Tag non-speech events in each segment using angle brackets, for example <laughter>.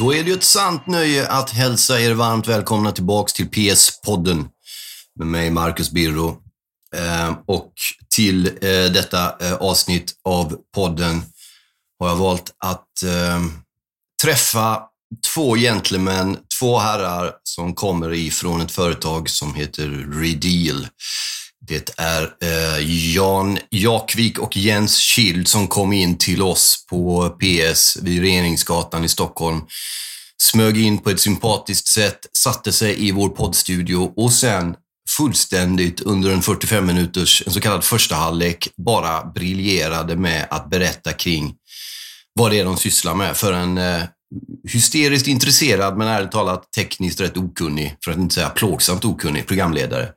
Då är det ju ett sant nöje att hälsa er varmt välkomna tillbaks till PS-podden med mig, Marcus Birro. Eh, och till eh, detta eh, avsnitt av podden har jag valt att eh, träffa två gentlemän, två herrar som kommer ifrån ett företag som heter Redeal. Det är eh, Jan Jakvik och Jens Schild som kom in till oss på PS vid Regeringsgatan i Stockholm. Smög in på ett sympatiskt sätt, satte sig i vår poddstudio och sen fullständigt under en 45 minuters, en så kallad första halvlek, bara briljerade med att berätta kring vad det är de sysslar med för en eh, hysteriskt intresserad, men ärligt talat tekniskt rätt okunnig, för att inte säga plågsamt okunnig, programledare.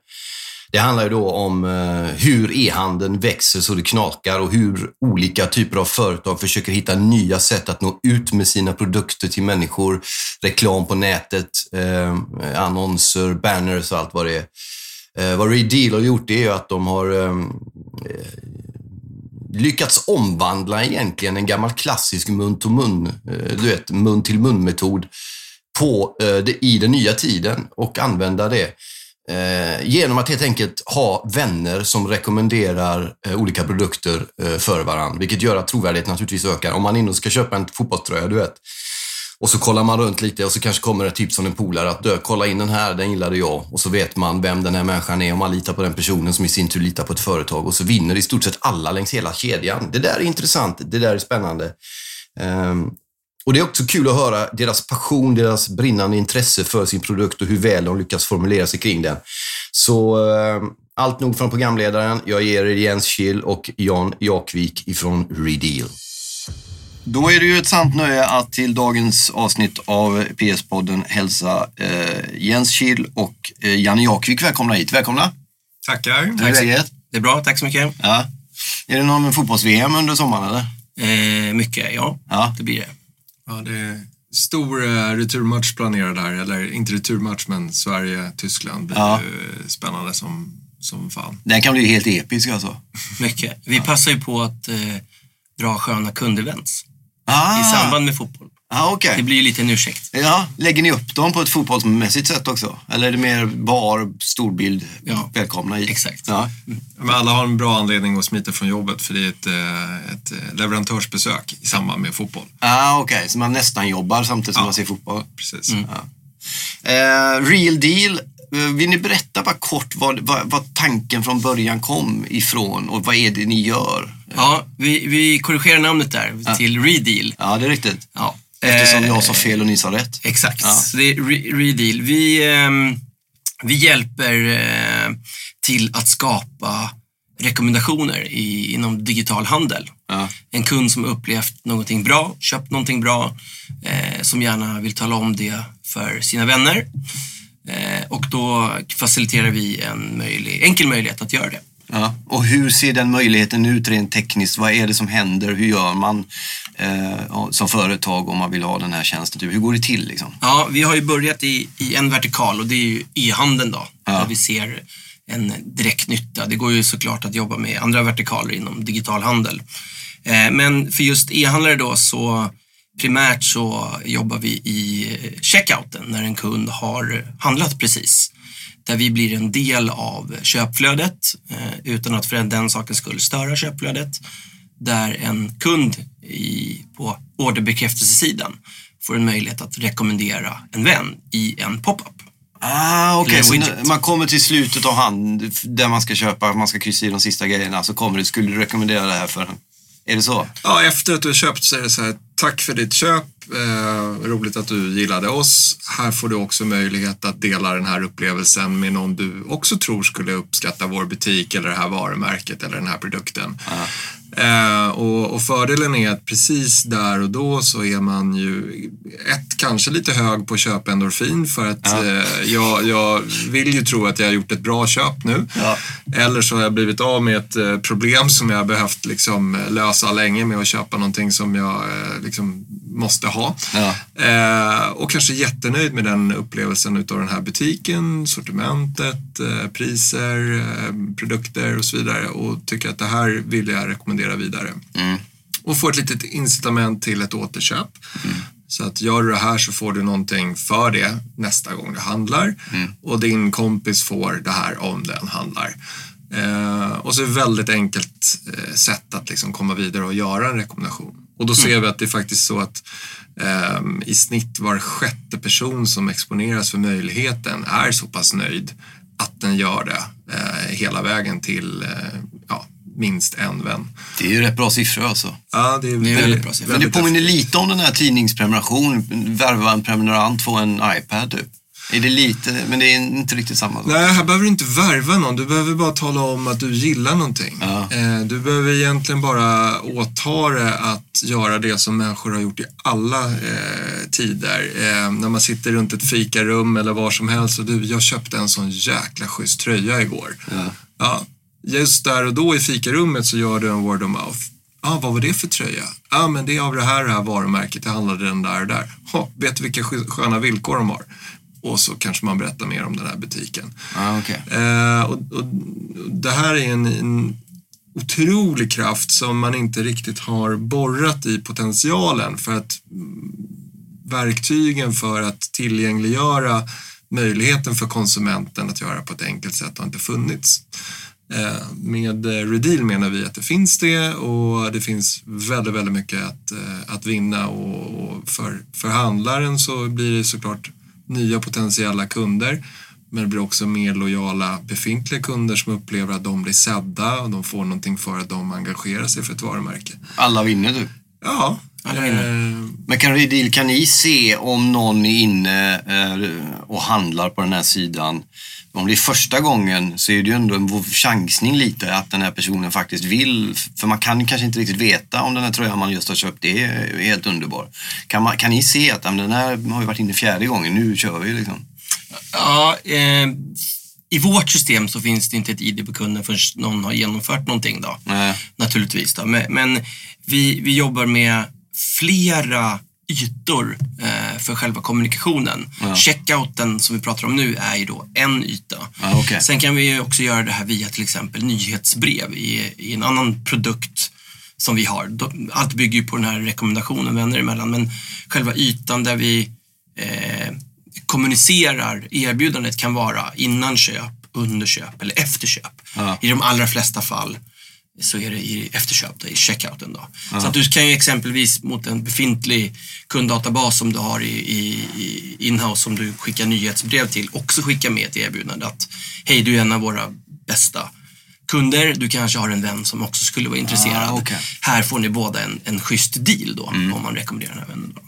Det handlar ju då om eh, hur e-handeln växer så det knakar och hur olika typer av företag försöker hitta nya sätt att nå ut med sina produkter till människor. Reklam på nätet, eh, annonser, banners och allt vad det är. Eh, vad Redeal har gjort det är ju att de har ehm, lyckats omvandla egentligen en gammal klassisk mun-till-mun, du vet, mun-till-mun-metod på, i den nya tiden och använda det eh, genom att helt enkelt ha vänner som rekommenderar eh, olika produkter eh, för varandra, vilket gör att trovärdigheten naturligtvis ökar. Om man inne ska köpa en fotbollströja, du vet, och så kollar man runt lite och så kanske kommer ett tips från en polare att dö, kolla in den här, den gillade jag. Och så vet man vem den här människan är och man litar på den personen som i sin tur litar på ett företag och så vinner i stort sett alla längs hela kedjan. Det där är intressant, det där är spännande. Ehm, och det är också kul att höra deras passion, deras brinnande intresse för sin produkt och hur väl de lyckas formulera sig kring den. Så uh, allt nog från programledaren. Jag ger er Jens Schill och Jan Jakvik ifrån Redeal. Då är det ju ett sant nöje att till dagens avsnitt av PS-podden hälsa eh, Jens Kihl och eh, Janne Jakvik välkomna hit. Välkomna! Tackar! Hur är läget? Det är bra, tack så mycket. Ja. Är det någon fotbolls-VM under sommaren eller? Eh, mycket, ja. ja. Det blir det. Ja, det är stor eh, returmatch planerad här, eller inte returmatch men Sverige-Tyskland blir ja. spännande som, som fan. Den kan bli helt episk alltså. Mycket. Vi passar ju på att eh, dra sköna kundevents ah. i samband med fotboll. Ah, okay. Det blir ju lite en ursäkt. Ja, lägger ni upp dem på ett fotbollsmässigt sätt också? Eller är det mer bar, storbild, ja. välkomna i? Exakt. Ja. Men alla har en bra anledning att smita från jobbet för det är ett, eh, ett eh, leverantörsbesök i samband med fotboll. Ah, Okej, okay. så man nästan jobbar samtidigt som ja. man ser fotboll? Precis. Mm. Ja. Uh, real deal. Vill ni berätta bara kort vad, vad, vad, tanken från början kom ifrån och vad är det ni gör? Ja, vi, vi korrigerar namnet där ja. till Redeal. Ja, det är riktigt. Ja. Eftersom jag sa fel och ni sa rätt. Exakt, ja. så det är Re Redeal. Vi, eh, vi hjälper eh, till att skapa rekommendationer i, inom digital handel. Ja. En kund som upplevt någonting bra, köpt någonting bra, eh, som gärna vill tala om det för sina vänner. Eh, och då faciliterar vi en möjlig, enkel möjlighet att göra det. Ja. Och hur ser den möjligheten ut rent tekniskt? Vad är det som händer? Hur gör man eh, som företag om man vill ha den här tjänsten? Hur går det till? Liksom? Ja, vi har ju börjat i, i en vertikal och det är ju e-handeln då, ja. där vi ser en direkt nytta. Det går ju såklart att jobba med andra vertikaler inom digital handel. Eh, men för just e-handlare då så primärt så jobbar vi i checkouten när en kund har handlat precis där vi blir en del av köpflödet eh, utan att för den sakens skull störa köpflödet. Där en kund i, på orderbekräftelsesidan får en möjlighet att rekommendera en vän i en pop-up. Ah, Okej, okay. så man kommer till slutet av hand där man ska köpa, man ska kryssa i de sista grejerna, så kommer det, skulle du rekommendera det här för en? Är det så? Ja, efter att du har köpt så är det så här, tack för ditt köp, eh, roligt att du gillade oss. Här får du också möjlighet att dela den här upplevelsen med någon du också tror skulle uppskatta vår butik eller det här varumärket eller den här produkten. Eh, och, och, fördelen är att precis där och då så är man ju ett, kanske lite hög på köpendorfin för att eh, jag, jag, vill ju tro att jag har gjort ett bra köp nu. Ja. Eller så har jag blivit av med ett eh, problem som jag har behövt liksom, lösa länge med att köpa någonting som jag eh, liksom, måste ha. Ja. Eh, och kanske jättenöjd med den upplevelsen utav den här butiken, sortimentet, eh, priser, produkter och så vidare och tycker att det här vill jag rekommendera vidare. Mm. Och få ett litet incitament till ett återköp. Mm. Så att gör du det här så får du någonting för det nästa gång du handlar och din kompis får det här om den handlar. Eh, och så är ett väldigt enkelt eh, sätt att liksom komma vidare och göra en rekommendation. Och då ser vi att det är faktiskt så att eh, i snitt var sjätte person som exponeras för möjligheten är så pass nöjd att den gör det eh, hela vägen till eh, ja, minst en vän. Det är ju rätt bra siffror alltså. Ja, det är, Det är väldigt bra siffror. Men det påminner lite om den här tidningsprenumeration, värva en prenumerant, få en iPad typ. Är det lite, men det är inte riktigt samma. sak. Nej, här behöver du inte värva någon. Du behöver bara tala om att du gillar någonting. Ja. Eh, Du behöver egentligen bara åta dig att göra det som människor har gjort i alla eh, tider. Eh, när man sitter runt ett fikarum eller var som helst och du, jag köpte en sån jäkla schysst tröja igår. Ja. Ja, just där och då i fikarummet så gör du en word of mouth. Ja, vad var det för tröja? Ja, men det är av det här, det här varumärket. Det handlade den där och där. Ha, vet du vilka sk- sköna villkor de har? Och så kanske man berättar mer om den här butiken. Ja, okej. Eh, och, och det här är en, en otrolig kraft som man inte riktigt har borrat i potentialen för att verktygen för att tillgängliggöra möjligheten för konsumenten att göra på ett enkelt sätt har inte funnits. Eh, Med Redeal menar vi att det finns det och det finns väldigt, väldigt mycket att, eh, att vinna och för, för handlaren så blir det såklart nya potentiella kunder men det blir också mer lojala befintliga kunder som upplever att de blir sedda och de får någonting för att de engagerar sig för ett varumärke. Alla vinner du. Ja, Alla vinner. eh, Men kan, Redeal, kan ni se om någon är inne eh, och handlar på den här sidan? Om det är första gången så är det ju ändå en chansning lite att den här personen faktiskt vill. För man kan kanske inte riktigt veta om den här tröjan man just har köpt är helt underbar. Kan, man, kan ni se att den här har vi varit inne fjärde gången, nu kör vi liksom? Ja, eh, I vårt system så finns det inte ett ID på kunden förrän någon har genomfört någonting. Då, Nej. naturligtvis. Då. Men, men vi, vi jobbar med flera ytor eh, för själva kommunikationen. Ja. Checkouten som vi pratar om nu är ju då en yta. Ja, okej. Sen kan vi också göra det här via till exempel nyhetsbrev i, i en annan produkt som vi har. Allt bygger ju på den här rekommendationen vänner emellan men själva ytan där vi eh, kommunicerar erbjudandet kan vara innan köp, under köp eller efter köp. Ja. I de allra flesta fall så är det i efterköp, då, i checkouten. Då. Så att du kan ju exempelvis mot en befintlig kunddatabas som du har i, i, i inhouse som du skickar nyhetsbrev till också skicka med ett erbjudande att hej, du är en av våra bästa kunder. Du kanske har en vän som också skulle vara intresserad. Ah, okej. Här får ni båda en, en schysst deal då, om man rekommenderar den här vännen. Då.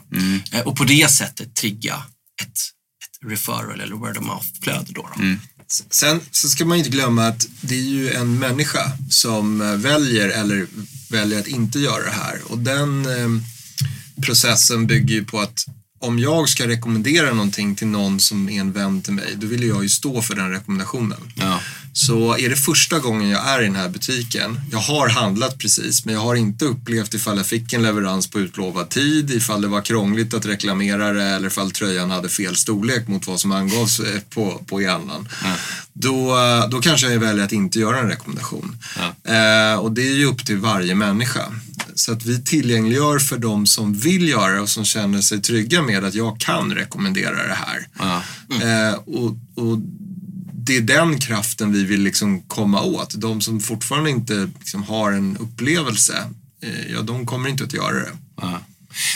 Eh, Och på det sättet trigga ett, ett referral eller word of mouth-flöde. Då, då. Sen så ska man inte glömma att det är ju en människa som eh, väljer eller väljer att inte göra det här. Och den eh, processen bygger ju på att om jag ska rekommendera någonting till någon som är en vän till mig, då vill jag ju stå för den rekommendationen. Ja. Så är det första gången jag är i den här butiken, jag har handlat precis, men jag har inte upplevt ifall jag fick en leverans på utlovad tid, ifall det var krångligt att reklamera det eller ifall tröjan hade fel storlek mot vad som angavs eh, på, på hjärnan. Då, eh, då kanske jag väljer att inte göra en rekommendation. Eh, och det är ju upp till varje människa. Så att vi tillgängliggör för de som vill göra det och som känner sig trygga med att jag kan rekommendera det här. Ja. Eh, och, och det är den kraften vi vill liksom komma åt. De som fortfarande inte liksom har en upplevelse, eh, ja de kommer inte att göra det. Aha.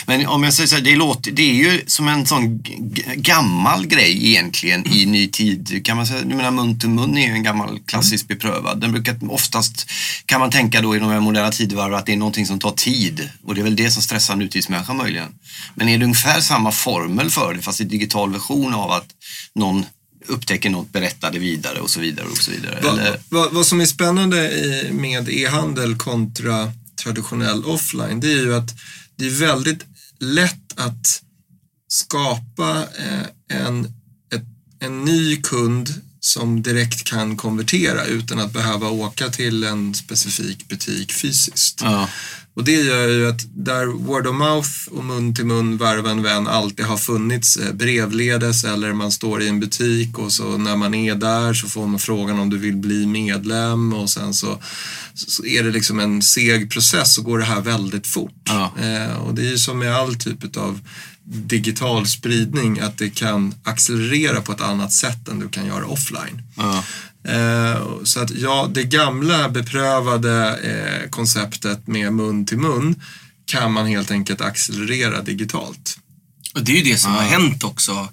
Men om jag säger så här, det, låter, det är ju som en sån g- gammal grej egentligen i ny tid. Kan man säga, jag menar mun till mun är ju en gammal klassisk beprövad. Den brukar oftast, kan man tänka då i de här moderna tidevarv att det är någonting som tar tid. Och det är väl det som stressar nutidsmänniskan möjligen. Men är det ungefär samma formel för det fast i digital version av att någon upptäcker något, berättar det vidare och så vidare och så vidare? Va, va, vad som är spännande med e-handel kontra traditionell offline, det är ju att det är väldigt lätt att skapa eh, en, ett, en ny kund som direkt kan konvertera utan att behöva åka till en specifik butik fysiskt. ja. Och det gör ju att där word of mouth och mun till mun, värva en vän alltid har funnits eh, brevledes eller man står i en butik och så när man är där så får man frågan om du vill bli medlem och sen så, så är det liksom en seg process så går det här väldigt fort. Ja. Eh, och det är ju som med all typ av digital spridning att det kan accelerera på ett annat sätt än du kan göra offline. Ja. Eh, så att ja, det gamla beprövade eh, konceptet med mun till mun kan man helt enkelt accelerera digitalt. Och det är ju det som har hänt också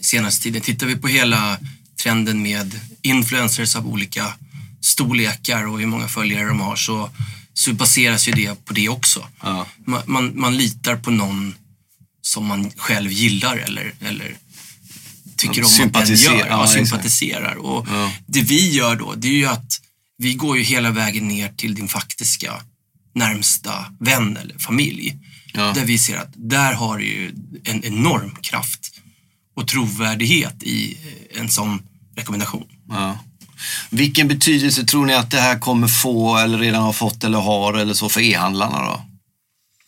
senaste tiden. Tittar vi på hela trenden med influencers av olika storlekar och hur många följare de har så, så baseras ju det på det också. Ja. Man, man, man litar på någon som man själv gillar eller, eller tycker om att den gör. ja, sympatiserar. Och Ja. Det vi gör då, det är ju att vi går ju hela vägen ner till din faktiska närmsta vän eller familj. Ja. Där vi ser att där har du ju en enorm kraft och trovärdighet i eh, en sån rekommendation. Ja. Vilken betydelse tror ni att det här kommer få eller redan har fått eller har eller så för e-handlarna då?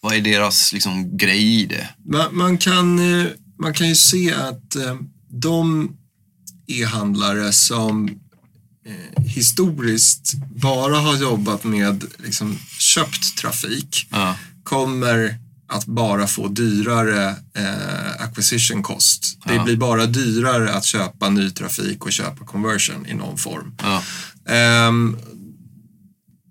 Vad är deras liksom, grej i det? Man, man, kan, eh, man kan ju se att eh, de e-handlare som eh, historiskt bara har jobbat med liksom, köpt trafik Ja. kommer att bara få dyrare eh, acquisition cost. Det Ja. blir bara dyrare att köpa ny trafik och köpa conversion i någon form. Ja. Ehm,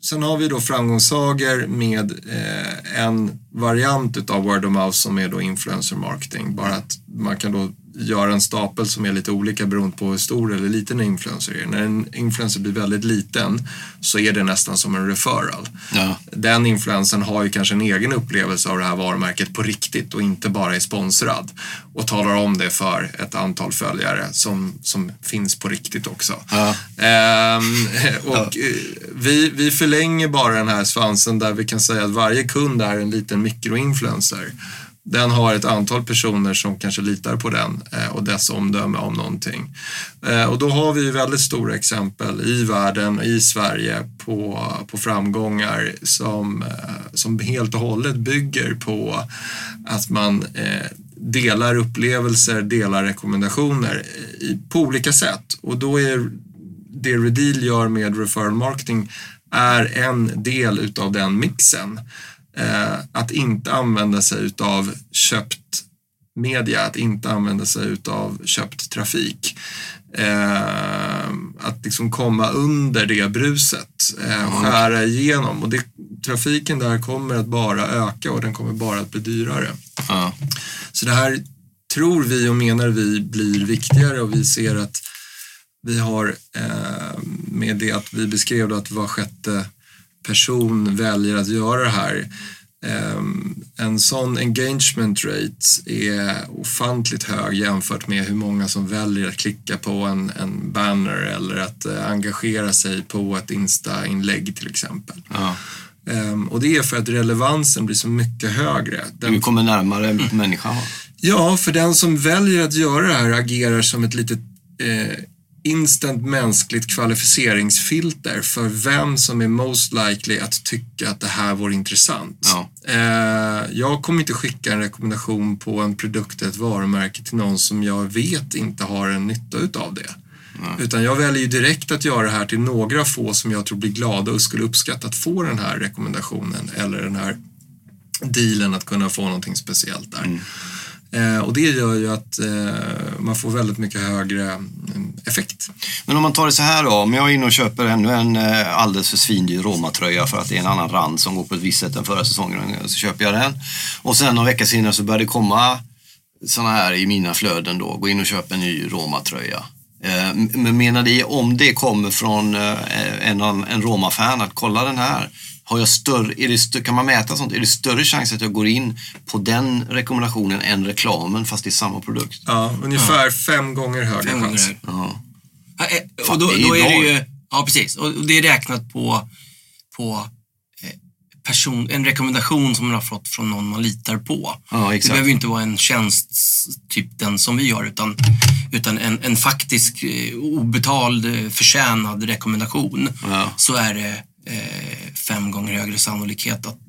sen har vi då framgångssagor med eh, en variant utav word of mouth som är då influencer marketing. Bara att man kan då göra en stapel som är lite olika beroende på hur stor eller liten en influencer är. När en influencer blir väldigt liten så är det nästan som en referral. Ja. Den influencern har ju kanske en egen upplevelse av det här varumärket på riktigt och inte bara är sponsrad och talar om det för ett antal följare som, som finns på riktigt också. Ja. Ehm, <laughs> och eh, vi, vi förlänger bara den här svansen där vi kan säga att varje kund är en liten mikroinfluencer. Den har ett antal personer som kanske litar på den eh, och dess omdöme om någonting. Eh, och då har vi ju väldigt stora exempel i världen, i Sverige, på, på framgångar som, eh, som helt och hållet bygger på att man delar upplevelser, delar rekommendationer på olika sätt. Och då är det Redeal gör med referral marketing är en del utav den mixen. Eh, att inte använda sig utav köpt media, att inte använda sig utav köpt trafik. Eh, att liksom komma under det bruset, eh, skära igenom. Och det, trafiken där kommer att bara öka och den kommer bara att bli dyrare. Ja. Så det här tror vi och menar vi blir viktigare och vi ser att vi har eh, med det att vi beskrev att var sjätte person väljer att göra det här. Eh, en sån engagement rate är ofantligt hög jämfört med hur många som väljer att klicka på en, en banner eller att eh, engagera sig på ett Insta-inlägg till exempel. Ja. Eh, och det är för att relevansen blir så mycket högre. Den Du kommer närmare människan. Ja, för den som väljer att göra det här agerar som ett litet eh, instant mänskligt kvalificeringsfilter för vem som är most likely att tycka att det här vore intressant. Ja. Eh, jag kommer inte skicka en rekommendation på en produkt eller ett varumärke till någon som jag vet inte har en nytta utav det. Utan jag väljer ju direkt att göra det här till några få som jag tror blir glada och skulle uppskatta att få den här rekommendationen eller den här dealen att kunna få någonting speciellt där. Eh, Eh, och det gör ju att eh, man får väldigt mycket högre eh, effekt. Men om man tar det så här då, om jag är inne och köper ännu en eh, alldeles för svindyr Roma-tröja för att det är en annan rand som går på ett visst sätt än förra säsongen, eh, så köper jag den. Och sen någon vecka senare så börjar det komma sådana här i mina flöden då, gå in och köpa en ny Roma-tröja. Men menar ni om det kommer från en, en Roma-fan att kolla den här, har jag större, är det stö- kan man mäta sånt? Är det större chans att jag går in på den rekommendationen än reklamen fast det är samma produkt? Ja, ungefär fem gånger högre Fem gånger chans. högre. Ja. Ja, eh, och då, då är det ju. ja precis, och det är räknat på, på eh, person, en rekommendation som man har fått från någon man litar på. Ja, det behöver ju inte vara en tjänst typ den som vi gör utan, utan en, en faktisk eh, obetald förtjänad rekommendation. Ja. Så är det eh, fem gånger högre sannolikhet att,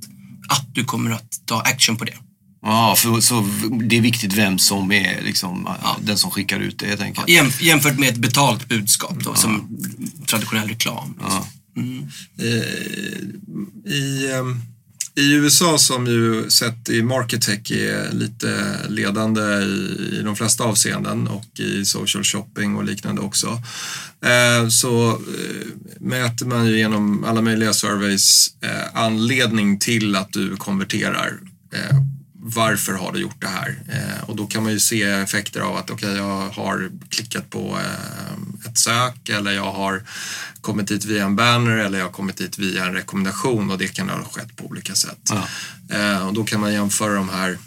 att du kommer att ta action på det. Ja, för, så det är viktigt vem som är liksom, Ja. den som skickar ut det helt enkelt. Jäm, jämfört med ett betalt budskap då, som traditionell reklam. Ja. Mm. Eh, I, ehm, i USA som ju sett i markettech är lite ledande i, i de flesta avseenden och i social shopping och liknande också. Eh, så eh, mäter man ju genom alla möjliga surveys eh, anledning till att du konverterar eh, varför har du gjort det här? Eh, och då kan man ju se effekter av att okej, okay, jag har klickat på eh, ett sök eller jag har kommit dit via en banner eller jag har kommit dit via en rekommendation och det kan ha skett på olika sätt. Ja. Eh, och då kan man jämföra de här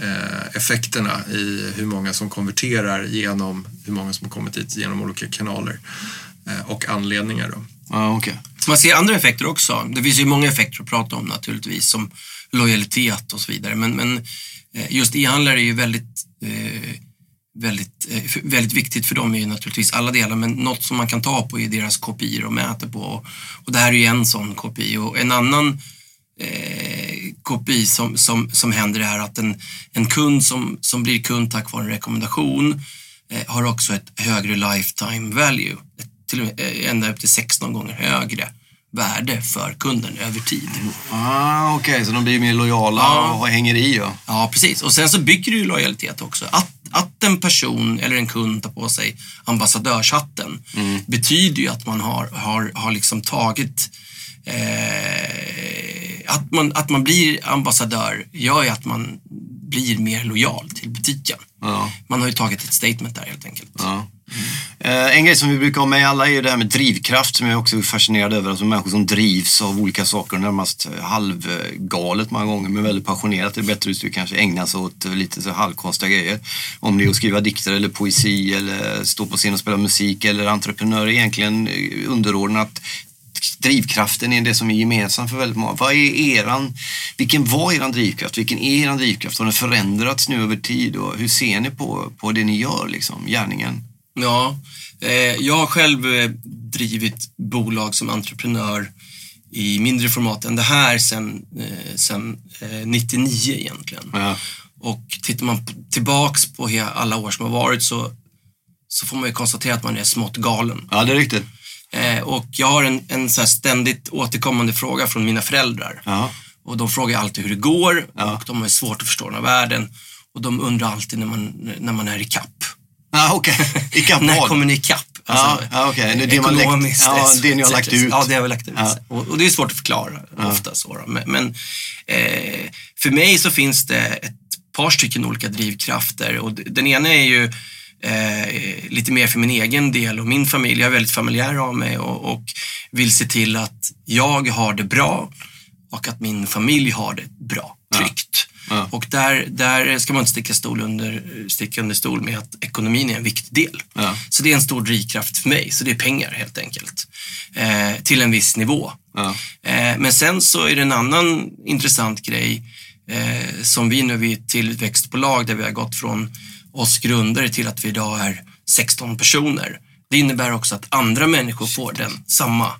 eh, effekterna i hur många som konverterar genom hur många som har kommit dit genom olika kanaler eh, och anledningar. Då. Ah, okay. Man ser andra effekter också. Det finns ju många effekter att prata om naturligtvis som lojalitet och så vidare. Men, men eh, just e-handlare är ju väldigt, eh, väldigt, eh, väldigt viktigt för dem är ju naturligtvis alla delar, men något som man kan ta på är deras kopior och mäta på. Och det här är ju en sån kopi och en annan eh, kopi som, som, som händer är att en, en kund som, som blir kund tack vare en rekommendation eh, har också ett högre lifetime value, ett, till, ända upp till 16 gånger högre värde för kunden över tid. Ah, Okej, okay. så de blir mer lojala ja. och hänger i? Ja. ja, precis. Och sen så bygger ju lojalitet också. Att, att en person eller en kund tar på sig ambassadörshatten mm. betyder ju att man har, har, har liksom tagit eh, att, man, att man blir ambassadör gör ju att man blir mer lojal till butiken. Ja. Man har ju tagit ett statement där helt enkelt. Ja. Eh, en grej som vi brukar ha med alla är det här med drivkraft som jag också är fascinerad över. Alltså människor som drivs av olika saker, närmast eh, halvgalet många gånger, men väldigt passionerat. Det är bättre uttryck kanske ägna sig åt eh, lite så halvkonstiga grejer. Om det är att skriva dikter eller poesi eller stå på scen och spela musik eller entreprenör är egentligen underordnat drivkraften är det som är gemensamt för väldigt många. Vad är eran, vilken var eran drivkraft? Vilken är eran drivkraft? Har den förändrats nu över tid och hur ser ni på, på det ni gör, liksom, gärningen? Ja, eh, jag har själv eh, drivit bolag som entreprenör i mindre format än det här sen, eh, sen eh, 99 egentligen. Ja. Och tittar man tillbaks på alla år som har varit så, så får man ju konstatera att man är smått galen. Ja, det är riktigt. Och jag har en, en så ständigt återkommande fråga från mina föräldrar. Ja. Och de frågar alltid hur det går ja. och de har svårt att förstå den här världen. Och de undrar alltid när man, när man är i kapp. Ah, okay. Ikapp när kommer ni ikapp? Alltså, ah, okay. det, ekonomiskt. Man ja, det ni har lagt ut. Ja, det har vi lagt ut. Ja. Och, och, det är svårt att förklara ja. ofta. Så, men, men eh, för mig så finns det ett par stycken olika drivkrafter och den ena är ju eh, lite mer för min egen del och min familj. Jag är väldigt familjär av mig och, och vill se till att jag har det bra och att min familj har det bra, tryggt. Ja. Ja. Och där, där ska man inte sticka, stol under, sticka under stol med att ekonomin är en viktig del. Ja. Så det är en stor drivkraft för mig, så det är pengar helt enkelt. Eh, till en viss nivå. Eh, men sen så är det en annan intressant grej eh, som vi nu är ett tillväxtbolag där vi har gått från oss grundare till att vi idag är 16 personer. Det innebär också att andra människor får den samma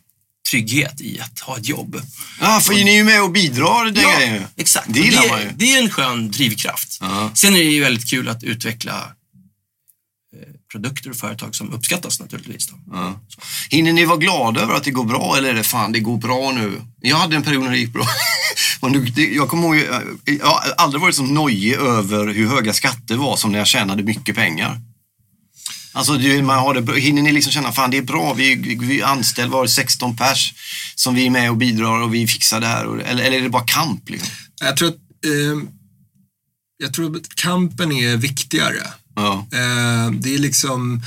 trygghet i att ha ett jobb. Ja, för ni är ju med och bidrar. Det ja, grejen. exakt. Det, det, man ju. det är en skön drivkraft. Uh Sen är det ju väldigt kul att utveckla eh, produkter och företag som uppskattas naturligtvis. Då. Ja. Hinner ni vara glada över att det går bra eller är det fan, det går bra nu? Jag hade en period när det gick bra. <laughs> jag kommer ihåg, jag har aldrig varit så nojig över hur höga skatter var som när jag tjänade mycket pengar. Alltså, man har det, hinner ni liksom känna, fan det är bra, vi, vi anställer var 16 pers som vi är med och bidrar och vi fixar det här. Eller, eller är det bara kamp? Liksom? Jag tror att eh, jag tror att kampen är viktigare. Ja. Eh, det är liksom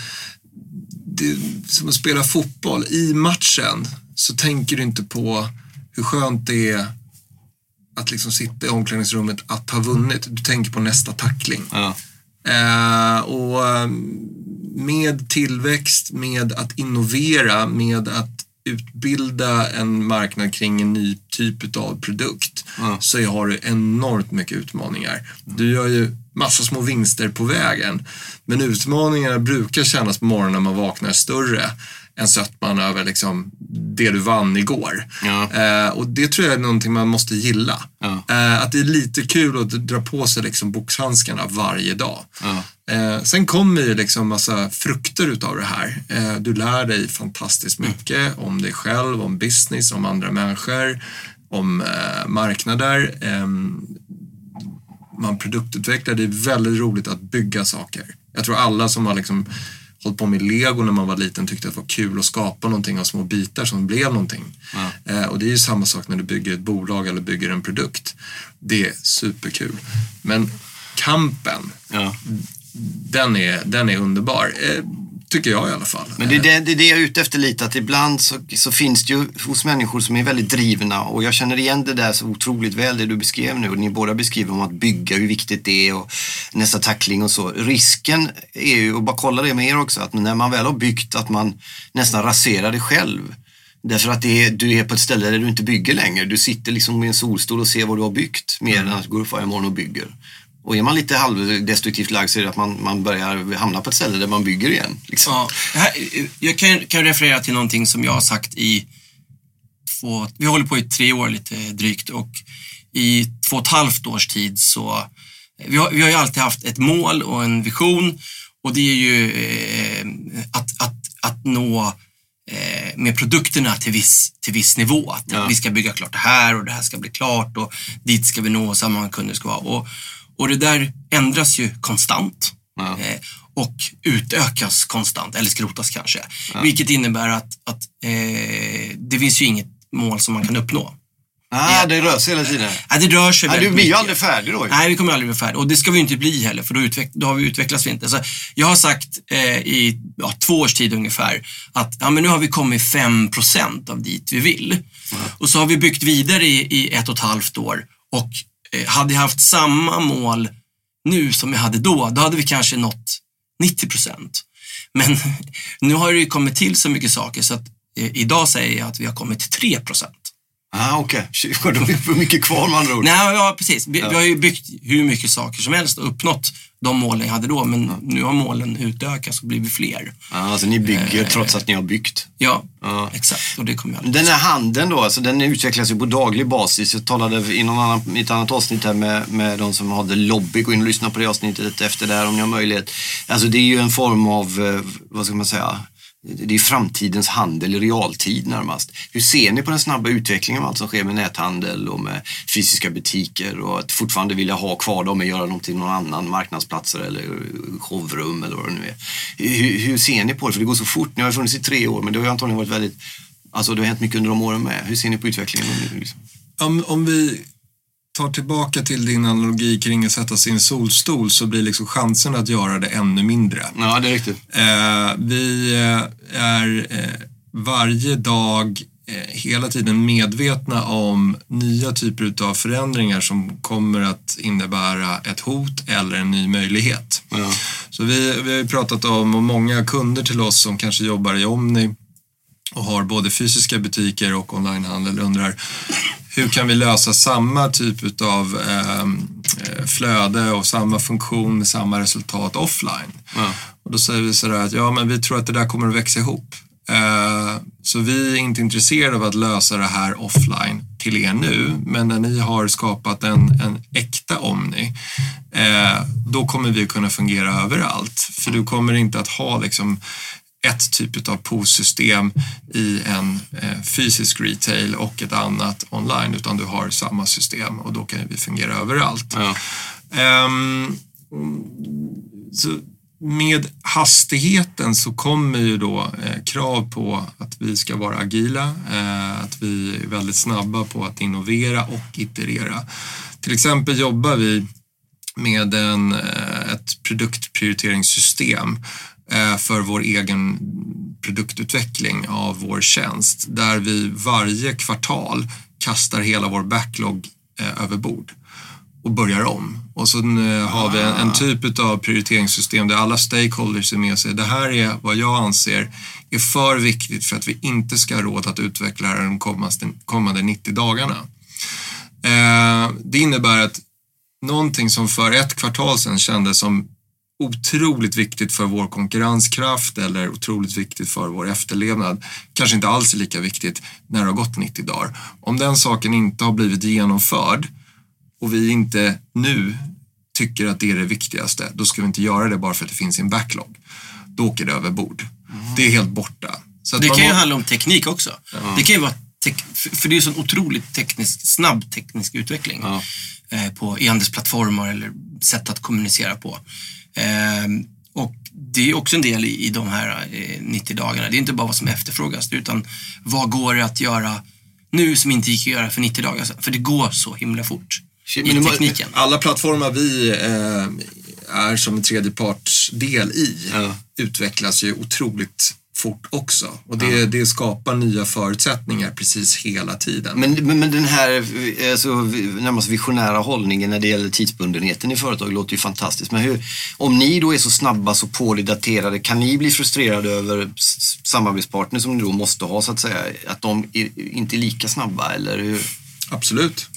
det är som att spela fotboll. I matchen så tänker du inte på hur skönt det är att liksom sitta i omklädningsrummet, att ha vunnit. Du tänker på nästa tackling. Ja. Eh, och ehm, med tillväxt, med att innovera, med att utbilda en marknad kring en ny typ av produkt ja. så har du enormt mycket utmaningar. Du gör ju massa små vinster på vägen. Men utmaningarna brukar kännas på morgonen när man vaknar större än sötman över liksom det du vann igår. Ja. Eh, och det tror jag är någonting man måste gilla. Ja. Eh, att det är lite kul att dra på sig liksom boxhandskarna varje dag. Ja. Eh, sen kommer ju liksom massa frukter utav det här. Eh, du lär dig fantastiskt mycket om dig själv, om business, om andra människor, om eh, marknader. Ehm, man produktutvecklar. Det är väldigt roligt att bygga saker. Jag tror alla som har liksom hållit på med lego när man var liten tyckte att det var kul att skapa någonting av små bitar som blev någonting. Eh, och det är ju samma sak när du bygger ett bolag eller bygger en produkt. Det är superkul. Men kampen, Ja. den är, den är underbar. Eh, tycker jag i alla fall. Men det är det, det är det jag är ute efter lite, att ibland så, så finns det ju hos människor som är väldigt drivna och jag känner igen det där så otroligt väl, det du beskrev nu och ni båda beskriver om att bygga, hur viktigt det är och nästa tackling och så. Risken är ju, och bara kolla det med er också, att när man väl har byggt att man nästan raserar det själv. Därför att är, du är på ett ställe där du inte bygger längre. Du sitter liksom i en solstol och ser vad du har byggt mer än att går upp varje morgon och bygger. Och är man lite halvdestruktivt lagd så är det att man, man börjar hamna på ett ställe där man bygger igen. Liksom. Ja, här, jag kan, kan referera till någonting som jag har sagt i två, vi håller på i tre år lite drygt och i två och ett halvt års tid så, vi har, vi har ju alltid haft ett mål och en vision och det är ju eh, att, att, att nå eh, med produkterna till viss, till viss nivå. Att Ja. Vi ska bygga klart det här och det här ska bli klart och dit ska vi nå och många kunder ska vara. Och, och det där ändras ju konstant Ja. eh, och utökas konstant, eller skrotas kanske. Vilket innebär att, att eh, det finns ju inget mål som man kan uppnå. Ah, det rör sig hela tiden. Nej, det rör sig Ah, du väldigt blir ju mycket. aldrig färdig då. Nej, vi kommer aldrig bli färdiga. Och det ska vi ju inte bli heller, för då, utveck- då har vi utvecklas vi inte. Så jag har sagt eh, i ja, två års tid ungefär att ja, men nu har vi kommit 5% av dit vi vill. Och så har vi byggt vidare i, i ett och ett halvt år. Och eh, Eh, hade jag haft samma mål nu som jag hade då, då hade vi kanske nått 90 procent. Men <laughs> nu har det ju kommit till så mycket saker så att eh, idag säger jag att vi har kommit till 3 procent. Ah, okej. Okay. Då är det för mycket kvar med andra ord. Nej, ja, precis. Vi, vi har ju byggt hur mycket saker som helst och uppnått de målen jag hade då, men nu har målen utökats och blivit fler. Ah, alltså ni bygger trots att ni har byggt. Ja, Ja. exakt. Och det kommer jag Den här handeln då, alltså den utvecklas ju på daglig basis. Jag talade i, någon annan, i ett annat avsnitt här med, med de som hade lobby. Gå in och lyssna på det avsnittet efter det här om ni har möjlighet. Alltså det är ju en form av, eh, vad ska man säga, det är framtidens handel i realtid närmast. Hur ser ni på den snabba utvecklingen av allt som sker med näthandel och med fysiska butiker och att fortfarande vilja ha kvar dem och göra dem till någon annan marknadsplatser eller showrum eller vad det nu är. Hur, hur ser ni på det? För det går så fort. Ni har funnits i tre år men det har ju antagligen varit väldigt, alltså det har hänt mycket under de åren med. Hur ser ni på utvecklingen? Om, om vi tar tillbaka till din analogi kring att sätta sig i en solstol så blir liksom chansen att göra det ännu mindre. Ja, det är riktigt. Eh, vi eh, är eh, varje dag eh, hela tiden medvetna om nya typer av förändringar som kommer att innebära ett hot eller en ny möjlighet. Ja. Så vi, vi har ju pratat om, och många kunder till oss som kanske jobbar i Omni och har både fysiska butiker och onlinehandel undrar hur kan vi lösa samma typ av eh, flöde och samma funktion med samma resultat offline? Ja. Och då säger vi sådär att ja, men vi tror att det där kommer att växa ihop. Eh, så vi är inte intresserade av att lösa det här offline till er nu, men när ni har skapat en, en äkta Omni, eh, då kommer vi kunna fungera överallt. För du kommer inte att ha liksom ett typ av POS-system i en eh, fysisk retail och ett annat online, utan du har samma system och då kan vi fungera överallt. Ja. Ehm, så med hastigheten så kommer ju då eh, krav på att vi ska vara agila, eh, att vi är väldigt snabba på att innovera och iterera. Till exempel jobbar vi med en, eh, ett produktprioriteringssystem eh, för vår egen produktutveckling av vår tjänst där vi varje kvartal kastar hela vår backlog eh, över bord och börjar om. Och så har vi en, en typ av prioriteringssystem där alla stakeholders är med och säger det här är vad jag anser är för viktigt för att vi inte ska ha råd att utveckla det de kommande, kommande 90 dagarna. Det innebär att någonting som för ett kvartal sedan kändes som otroligt viktigt för vår konkurrenskraft eller otroligt viktigt för vår efterlevnad kanske inte alls är lika viktigt när det har gått 90 dagar. Om den saken inte har blivit genomförd och vi inte nu tycker att det är det viktigaste, då ska vi inte göra det bara för att det finns en backlog. Då åker det över bord. Det är helt borta. Så det kan ju handla om teknik också. Ja. Det kan ju vara för det är ju sån otroligt teknisk, snabb teknisk utveckling ja. Eh, på e-handelsplattformar eller sätt att kommunicera på. Eh, och det är också en del i, de här eh, 90 dagarna. Det är inte bara vad som efterfrågas utan vad går det att göra nu som inte gick att göra för 90 dagar sedan? För det går så himla fort i tekniken. Alla plattformar vi eh, är som en tredjepartsdel i ja. utvecklas ju otroligt fort också. Och det, ja. det skapar nya förutsättningar precis hela tiden. Men, men, men den här alltså, närmast visionära hållningen när det gäller tidsbundenheten i företag låter ju fantastiskt. Men hur, om ni då är så snabba, så pålidaterade, kan ni bli frustrerade över samarbetspartner som ni då måste ha så att säga, att de är inte är lika snabba eller hur? Absolut.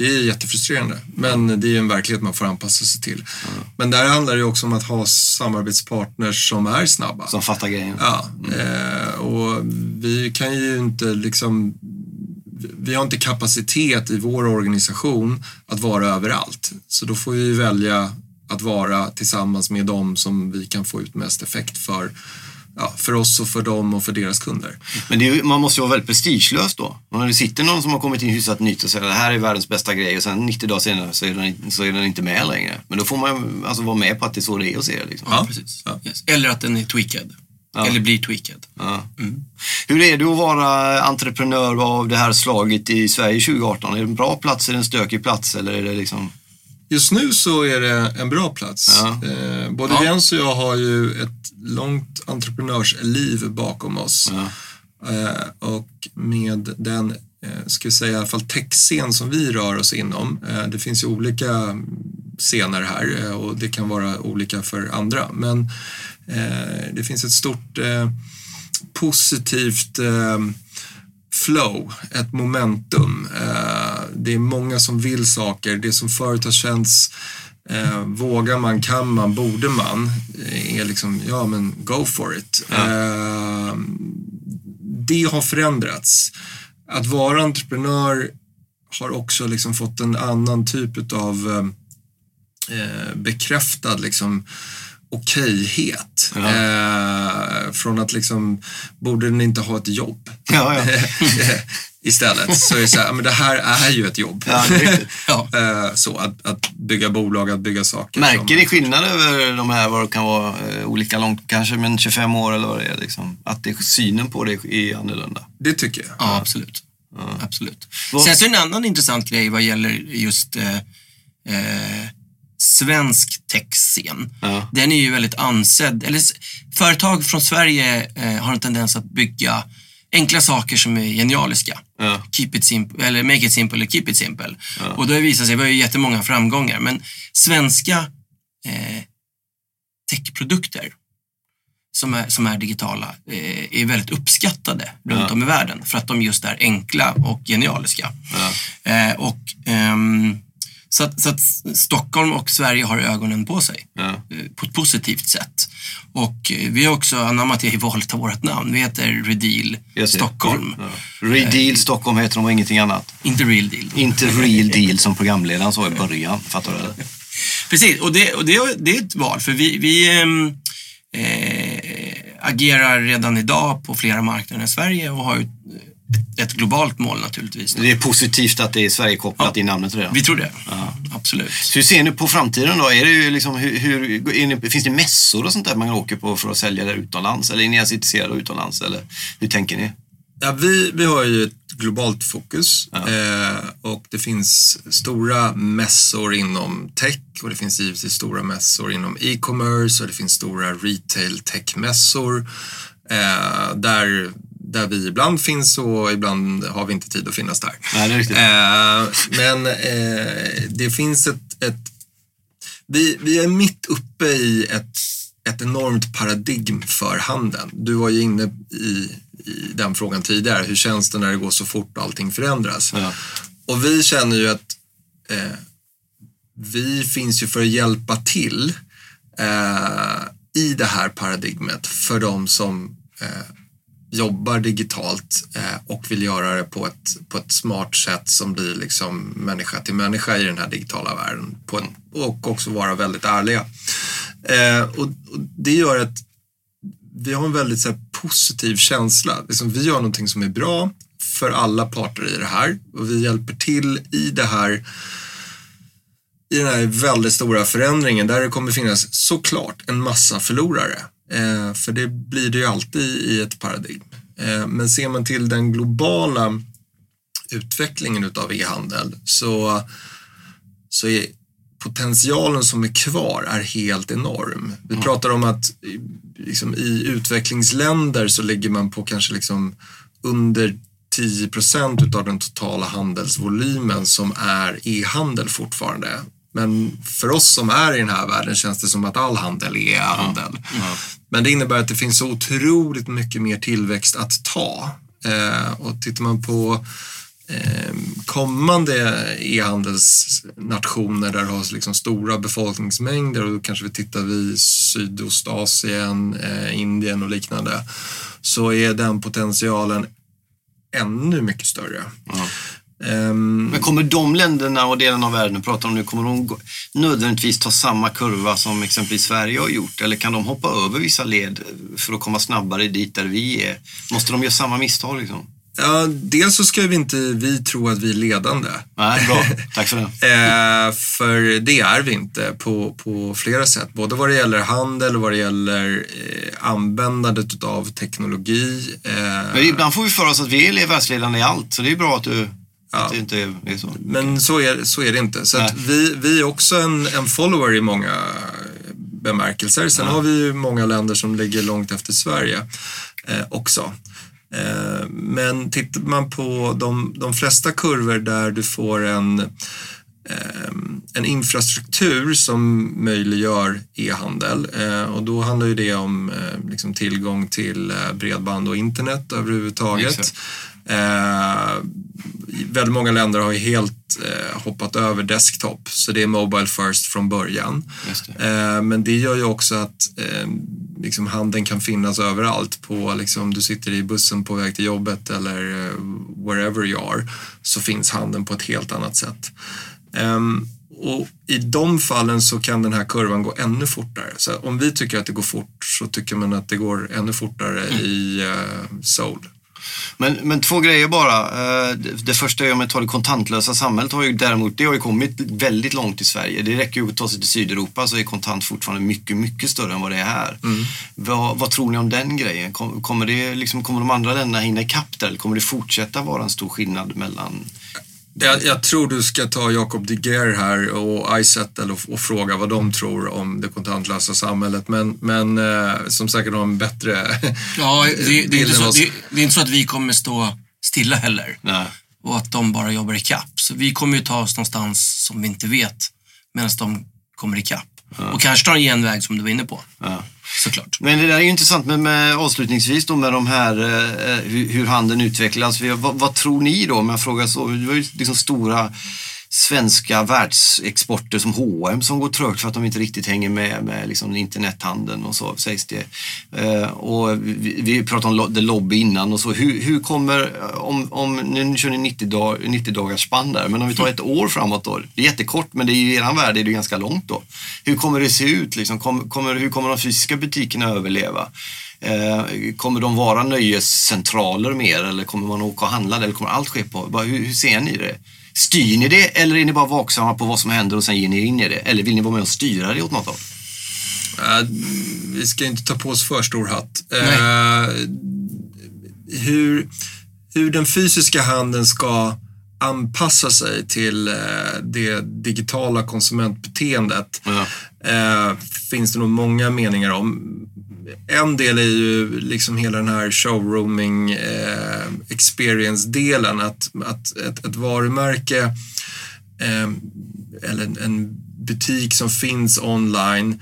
Det är jättefrustrerande, men det är ju en verklighet man får anpassa sig till. Mm. Men där handlar det också om att ha samarbetspartners som är snabba. Som fattar grejen. Ja, mm. och vi kan ju inte liksom vi har inte kapacitet i vår organisation att vara överallt. Så då får vi välja att vara tillsammans med dem som vi kan få ut mest effekt för ja, för oss och för dem och för deras kunder. Men är, man måste ju vara väldigt prestigelös då. Om det sitter någon som har kommit in hyfsat nytt och säger att det här är världens bästa grej och sen 90 dagar senare så är den, så är den inte med längre. Men då får man alltså vara med på att det är så det är och se liksom. Ja, precis. Ja. Yes. Eller att den är tweakad. Ja. Eller blir tweakad. Ja. Mm. Hur är det att vara entreprenör av det här slaget i Sverige 2018? Är det en bra plats, är det en stökig plats eller är det liksom? Just nu så är det en bra plats. Ja. Eh, både ja. Jens och jag har ju ett långt entreprenörsliv bakom oss. Ja. Eh, och med den, eh, ska vi säga i alla fall techscen som vi rör oss inom. Eh, det finns ju olika scener här eh, och det kan vara olika för andra. Men eh, det finns ett stort positivt flow, ett momentum. Eh, det är många som vill saker. Det som förut har känts eh, vågar man, kan man, borde man är liksom, ja men go for it. Ja. Eh, det har förändrats. Att vara entreprenör har också liksom fått en annan typ av eh, bekräftad liksom, okejhet. Ja. Eh, från att liksom, borde den inte ha ett jobb? Ja, ja. <laughs> <laughs> Istället så är det så här, men det här är ju ett jobb. <laughs> Ja, eh, så att, att bygga bolag, att bygga saker. Märker som, ni skillnad över de här, vad det kan vara, eh, olika långt, kanske men 25 år eller vad det är? Liksom? Att det, synen på det är annorlunda? Det tycker jag. Ja, absolut. Ja. absolut. Sen så är det en annan intressant grej vad gäller just eh, eh, svensk techscen. Ja. Den är ju väldigt ansedd. Eller, företag från Sverige eh, har en tendens att bygga enkla saker som är genialiska. Ja. Keep it simple, eller make it simple eller keep it simple. Ja. Och då har det visat sig, vi har ju jättemånga framgångar, men svenska eh, techprodukter som är, som är digitala eh, är väldigt uppskattade runt ja. om i världen för att de just är enkla och genialiska. Eh, och ehm, så att, så att, Stockholm och Sverige har ögonen på sig ja. Eh, på ett positivt sätt. Och eh, vi har också anammat det i valet av vårt namn. Vi heter Redeal Stockholm. Ja. Redeal Stockholm heter de och ingenting annat. Inte Real Deal. Inte Real Deal som programledaren sa i början. Fattar du? <laughs> Precis, och det, och det, det är ett val. För vi, vi ehm, eh, agerar redan idag på flera marknader i Sverige och har ett globalt mål naturligtvis. Det är positivt att det är Sverige kopplat ja, i namnet redan? Vi tror det, ja. absolut. Så hur ser ni på framtiden då? Är det liksom, hur, hur ni, finns det mässor och sånt där man åker på för att sälja det utomlands? Eller är ni ens intresserade utomlands? Eller hur tänker ni? Ja, vi, vi har ju ett globalt fokus ja. eh, och det finns stora mässor inom tech och det finns givetvis stora mässor inom e-commerce och det finns stora retail tech-mässor eh, där där vi ibland finns och ibland har vi inte tid att finnas där. Nej, det eh, men eh, det finns ett, ett vi, vi är mitt uppe i ett, ett enormt paradigm för handeln. Du var ju inne i, i den frågan tidigare. Hur känns det när det går så fort och allting förändras? Ja. Och vi känner ju att eh, vi finns ju för att hjälpa till eh, i det här paradigmet för de som eh, jobbar digitalt eh, och vill göra det på ett, på ett smart sätt som blir liksom människa till människa i den här digitala världen på en, och också vara väldigt ärliga. Eh, och, och, det gör att vi har en väldigt så här, positiv känsla. Liksom, vi gör någonting som är bra för alla parter i det här och vi hjälper till i det här i den här väldigt stora förändringen där det kommer finnas såklart en massa förlorare. Eh, för det blir det ju alltid i ett paradigm. Eh, men ser man till den globala utvecklingen utav e-handel så, så är potentialen som är kvar är helt enorm. Vi mm. pratar om att liksom, i utvecklingsländer så ligger man på kanske liksom under 10 procent utav den totala handelsvolymen som är e-handel fortfarande. Men för oss som är i den här världen känns det som att all handel är e-handel. Ja. Ja. Men det innebär att det finns så otroligt mycket mer tillväxt att ta. Eh, och tittar man på eh, kommande e-handelsnationer där du har liksom stora befolkningsmängder och då kanske vi tittar vid Sydostasien, eh, Indien och liknande så är den potentialen ännu mycket större. Ja. Um, Men kommer de länderna och delarna av världen du pratar om nu, kommer de nödvändigtvis ta samma kurva som exempelvis Sverige har gjort? Eller kan de hoppa över vissa led för att komma snabbare dit där vi är? Måste de göra samma misstag? Liksom? Ja, dels så ska vi inte vi tro att vi är ledande. Nej, bra. <laughs> Tack för det. eh, för det är vi inte på, på flera sätt. Både vad det gäller handel och vad det gäller eh, användandet av teknologi. Eh, Men ibland får vi för oss att vi är världsledande i allt, så det är bra att du Ja. Inte så. Men så är, så är det inte. Så vi, vi är också en, en follower i många bemärkelser. Sen ja. har vi ju många länder som ligger långt efter Sverige eh, också. Eh, men tittar man på de, de flesta kurvor där du får en, eh, en infrastruktur som möjliggör e-handel eh, och då handlar ju det om liksom tillgång till bredband och internet överhuvudtaget. Exakt. Eh, väldigt många länder har ju helt eh, hoppat över desktop, så det är Mobile first från början. Det. Eh, men det gör ju också att eh, liksom handeln kan finnas överallt. På, liksom, du sitter i bussen på väg till jobbet eller eh, wherever you are, så finns handeln på ett helt annat sätt. Ehm, och I de fallen så kan den här kurvan gå ännu fortare. Så om vi tycker att det går fort så tycker man att det går ännu fortare mm. i uh, Soul. Men, men två grejer bara. Eh, det första är om jag tar det kontantlösa samhället har ju däremot det har ju kommit väldigt långt i Sverige. Det räcker ju att ta sig till Sydeuropa så är kontant fortfarande mycket, mycket större än vad det är här. Mm. Vad, vad, tror ni om den grejen? Kommer, det, liksom, kommer de andra länderna hinna ikapp där eller kommer det fortsätta vara en stor skillnad mellan jag, jag, tror du ska ta Jakob De Geer här och iSettle och, och, fråga vad de tror om det kontantlösa samhället. Men, men eh, som säkert har en bättre Ja, det, det, är inte så, det, det, är inte så att vi kommer stå stilla heller. Nej. Och att de bara jobbar i kapp. Så vi kommer ju ta oss någonstans som vi inte vet medan de kommer i kapp. Ja. Och kanske tar en genväg som du var inne på. Ja. Såklart. Men det där är ju intressant med, med avslutningsvis då med de här eh, eh hur, hur handeln utvecklas. Vad, vad, tror ni då om jag frågar så? Det var ju liksom stora svenska världsexporter som H&M som går trögt för att de inte riktigt hänger med med liksom internethandeln och så sägs det. Eh, och vi, vi pratade om the lobby innan och så. Hur, hur kommer, om, om nu kör ni 90, dag, 90 dagars spann där, men om vi tar ett år framåt då. Det är jättekort, men det är i er värld är det ganska långt då. Hur kommer det se ut? Liksom? Kom, kommer, hur kommer de fysiska butikerna överleva? Eh, kommer de vara nöjescentraler mer eller kommer man åka och handla eller kommer allt ske på? Hur, hur ser ni det? Styr ni det eller är ni bara vaksamma på vad som händer och sen ger ni in i det? Eller vill ni vara med och styra det åt något håll? Uh, vi ska inte ta på oss för stor hatt. Uh, hur, hur den fysiska handeln ska anpassa sig till uh, det digitala konsumentbeteendet ja. finns det nog många meningar om en del är ju liksom hela den här showrooming eh, experience-delen. Att, att ett, ett varumärke eh, eller en, en butik som finns online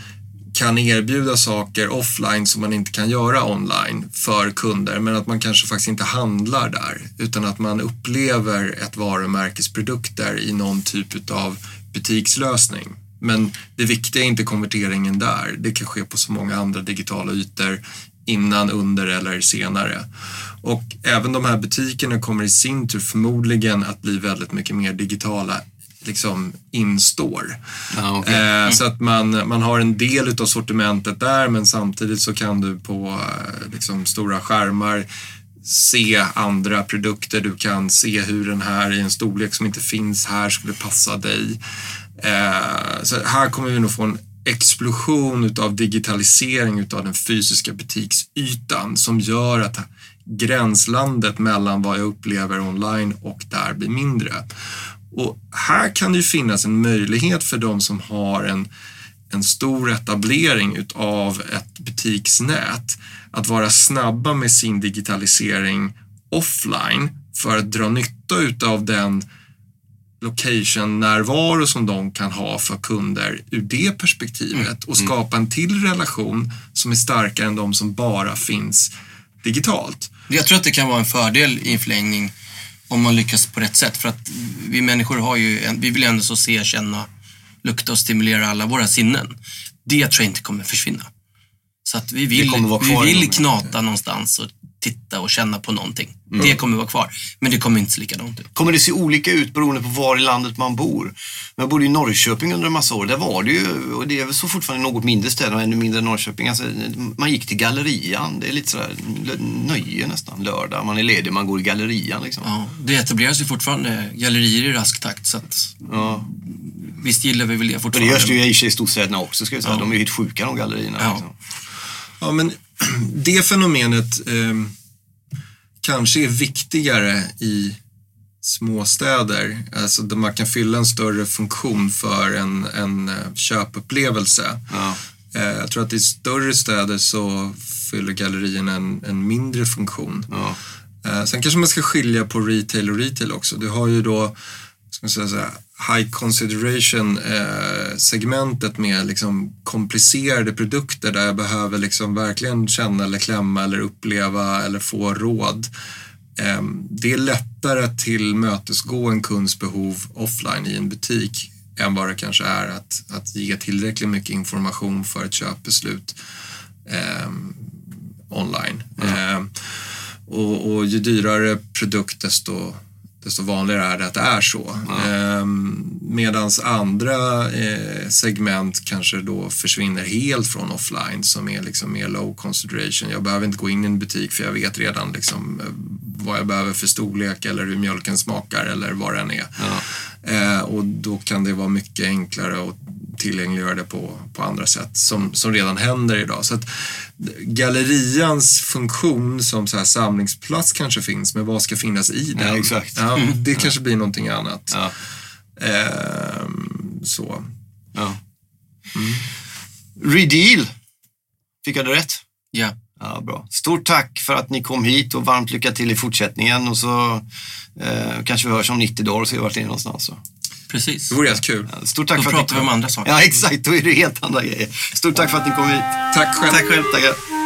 kan erbjuda saker offline som man inte kan göra online för kunder men att man kanske faktiskt inte handlar där utan att man upplever ett varumärkes produkter i någon typ av butikslösning. Men det viktiga är inte konverteringen där. Det kan ske på så många andra digitala ytor innan, under eller senare. Och även de här butikerna kommer i sin tur förmodligen att bli väldigt mycket mer digitala liksom in-store. Ja, okay. eh, så att man, man har en del av sortimentet där men samtidigt så kan du på eh, liksom, stora skärmar se andra produkter. Du kan se hur den här i en storlek som inte finns här skulle passa dig. Eh, så här kommer vi nog få en explosion utav digitalisering utav den fysiska butiksytan som gör att gränslandet mellan vad jag upplever online och där blir mindre. Och här kan det ju finnas en möjlighet för de som har en, en stor etablering utav ett butiksnät att vara snabba med sin digitalisering offline för att dra nytta utav den location-närvaro som de kan ha för kunder ur det perspektivet mm. och skapa en till relation som är starkare än de som bara finns digitalt. Jag tror att det kan vara en fördel i en förlängning om man lyckas på rätt sätt. För att vi människor har ju, vi vill ändå så se, känna, lukta och stimulera alla våra sinnen. Det tror jag inte kommer försvinna. Så att vi vill, vi vill knata någonstans och titta och känna på någonting. Mm. Det kommer vara kvar, men det kommer inte se likadant ut. Kommer det se olika ut beroende på var i landet man bor? Jag bodde i Norrköping under en massa år. Där var det ju, och det är väl så fortfarande något mindre städer och ännu mindre Norrköping. Alltså, man gick till gallerian. Det är lite sådär nöje nästan. Lördag, man är ledig, man går i gallerian. Liksom. Ja, det etableras ju fortfarande gallerier i rask takt. Så att, ja. Visst gillar vi väl det fortfarande. Och det görs ju i i storstäderna också. Ska jag säga. Ja. De är ju helt sjuka de gallerierna. Ja. Liksom. ja, men <clears throat> det fenomenet eh, kanske är viktigare i småstäder, alltså där man kan fylla en större funktion för en, en eh, köpupplevelse. Ja. Eh, jag tror att i större städer så fyller gallerierna en, en mindre funktion. Ja. Eh, sen kanske man ska skilja på retail och retail också. Du har ju då ska man säga så här, high consideration eh, segmentet med liksom komplicerade produkter där jag behöver liksom verkligen känna eller klämma eller uppleva eller få råd. Eh, det är lättare att tillmötesgå en kunds behov offline i en butik än vad det kanske är att, att ge tillräckligt mycket information för ett köpbeslut eh, online. Mm. och, och ju dyrare produkt desto desto vanligare är det att det är så. Ja. Ehm, Medan andra eh, segment kanske då försvinner helt från offline som är liksom mer low consideration. Jag behöver inte gå in i en butik för jag vet redan liksom, eh, vad jag behöver för storlek eller hur mjölken smakar eller vad den är. Ja. Eh, och då kan det vara mycket enklare att tillgängliggöra det på, på andra sätt som, som redan händer idag. Så att gallerians funktion som så här samlingsplats kanske finns, men vad ska finnas i den? Ja, exakt. Ja, <laughs> det kanske blir någonting annat. Ja. Ehm, så. Ja. Mm. Redeal. Fick jag det rätt? Ja. Ja, bra. Stort tack för att ni kom hit och varmt lycka till i fortsättningen. Och så eh, kanske vi hörs om 90 dagar och ser vart ni är någonstans. Så. Precis. Det vore rätt kul. Ja, stort tack Då för pratar vi om andra saker. Ja, exakt. Då är det helt andra grejer. Stort tack för att ni kom hit. Tack själv. Tack själv. Tackar.